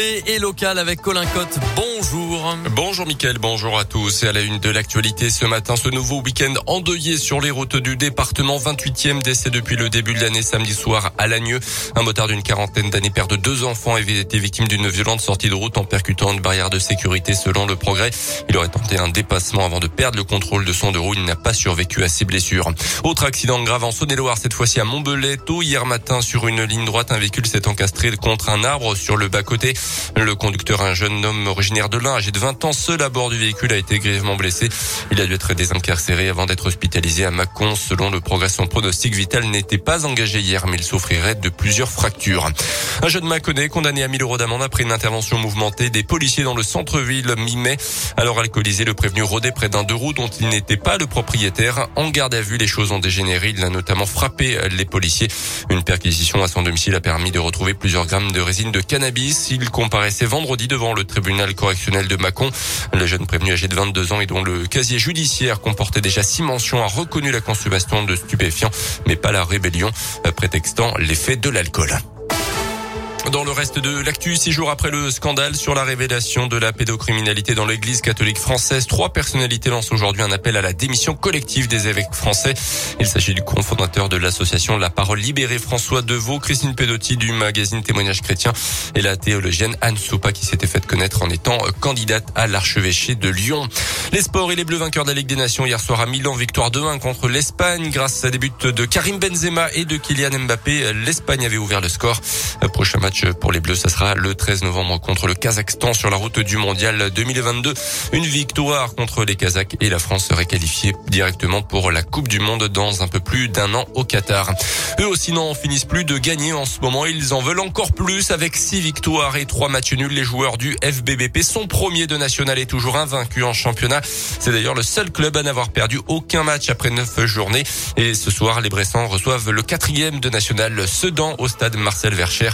Et Et local avec Colin Cotte. Bonjour. Bonjour Mickaël, bonjour à tous. Et à la une de l'actualité ce matin, ce nouveau week-end endeuillé sur les routes du département. 28e décès depuis le début de l'année samedi soir à Lagneux. Un motard d'une quarantaine d'années, père de deux enfants, avait été victime d'une violente sortie de route en percutant une barrière de sécurité selon le progrès. Il aurait tenté un dépassement avant de perdre le contrôle de son deux roues. Il n'a pas survécu à ses blessures. Autre accident grave en Saône-et-Loire, cette fois-ci à Montbelay. Tôt hier matin, sur une ligne droite, un véhicule s'est encastré contre un arbre sur le bas-côté. Le conducteur, un jeune homme originaire de l'Ain, âgé de 20 ans, seul à bord du véhicule, a été grièvement blessé. Il a dû être désincarcéré avant d'être hospitalisé à Mâcon. Selon le progrès, son pronostic vital n'était pas engagé hier, mais il souffrirait de plusieurs fractures. Un jeune Mâconnais condamné à 1000 euros d'amende après une intervention mouvementée des policiers dans le centre-ville mi-mai. Alors alcoolisé, le prévenu rôdait près d'un deux roues dont il n'était pas le propriétaire. En garde à vue, les choses ont dégénéré. Il a notamment frappé les policiers. Une perquisition à son domicile a permis de retrouver plusieurs grammes de résine de cannabis. Il vendredi devant le tribunal correctionnel de Mâcon. Le jeune prévenu âgé de 22 ans et dont le casier judiciaire comportait déjà six mentions a reconnu la consommation de stupéfiants, mais pas la rébellion, prétextant l'effet de l'alcool. Dans le reste de l'actu, six jours après le scandale sur la révélation de la pédocriminalité dans l'église catholique française, trois personnalités lancent aujourd'hui un appel à la démission collective des évêques français. Il s'agit du cofondateur de l'association La Parole Libérée, François Deveau, Christine Pedotti du magazine Témoignage Chrétien et la théologienne Anne Soupa qui s'était faite connaître en étant candidate à l'archevêché de Lyon. Les sports et les Bleus vainqueurs de la Ligue des Nations hier soir à Milan, victoire 2-1 contre l'Espagne grâce à des buts de Karim Benzema et de Kylian Mbappé. L'Espagne avait ouvert le score. Prochain match pour les Bleus, ça sera le 13 novembre contre le Kazakhstan sur la route du mondial 2022. Une victoire contre les Kazakhs et la France serait qualifiée directement pour la Coupe du Monde dans un peu plus d'un an au Qatar. Eux aussi n'en finissent plus de gagner en ce moment. Ils en veulent encore plus avec six victoires et trois matchs nuls. Les joueurs du FBBP sont premiers de national et toujours invaincus en championnat. C'est d'ailleurs le seul club à n'avoir perdu aucun match après neuf journées. Et ce soir, les Bressans reçoivent le quatrième de national Sedan au stade Marcel Vercher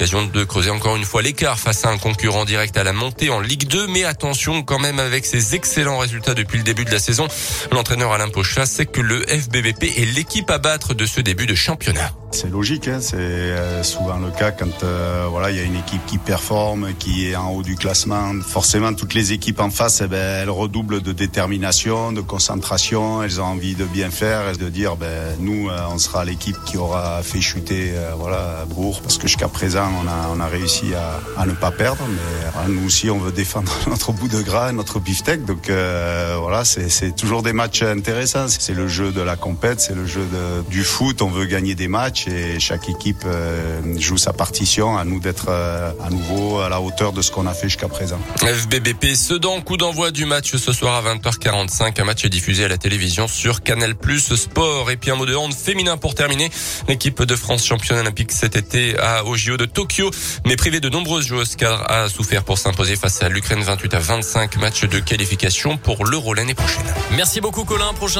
l'occasion de creuser encore une fois l'écart face à un concurrent direct à la montée en Ligue 2. Mais attention quand même avec ses excellents résultats depuis le début de la saison. L'entraîneur Alain Pochla sait que le FBBP est l'équipe à battre de ce début de championnat. C'est logique, hein c'est euh, souvent le cas quand euh, voilà il y a une équipe qui performe, qui est en haut du classement. Forcément, toutes les équipes en face, eh ben, elles redoublent de détermination, de concentration. Elles ont envie de bien faire et de dire ben nous, euh, on sera l'équipe qui aura fait chuter voilà Bourg parce que jusqu'à présent on a on a réussi à, à ne pas perdre. Mais nous aussi, on veut défendre notre bout de gras, notre beefsteak. Donc voilà, c'est toujours des matchs intéressants. C'est le jeu de la compète, c'est le jeu de, du foot. On veut gagner des matchs et chaque équipe euh, joue sa partition. À nous d'être euh, à nouveau à la hauteur de ce qu'on a fait jusqu'à présent. FBBP Sedan, coup d'envoi du match ce soir à 20h45. Un match diffusé à la télévision sur Canal Plus Sport. Et puis un mot de hand féminin pour terminer. L'équipe de France championne olympique cet été à au de Tokyo, mais privée de nombreuses joueuses car a souffert pour s'imposer face à l'Ukraine 28 à 25 matchs de qualification pour l'Euro l'année prochaine. Merci beaucoup Colin. Prochain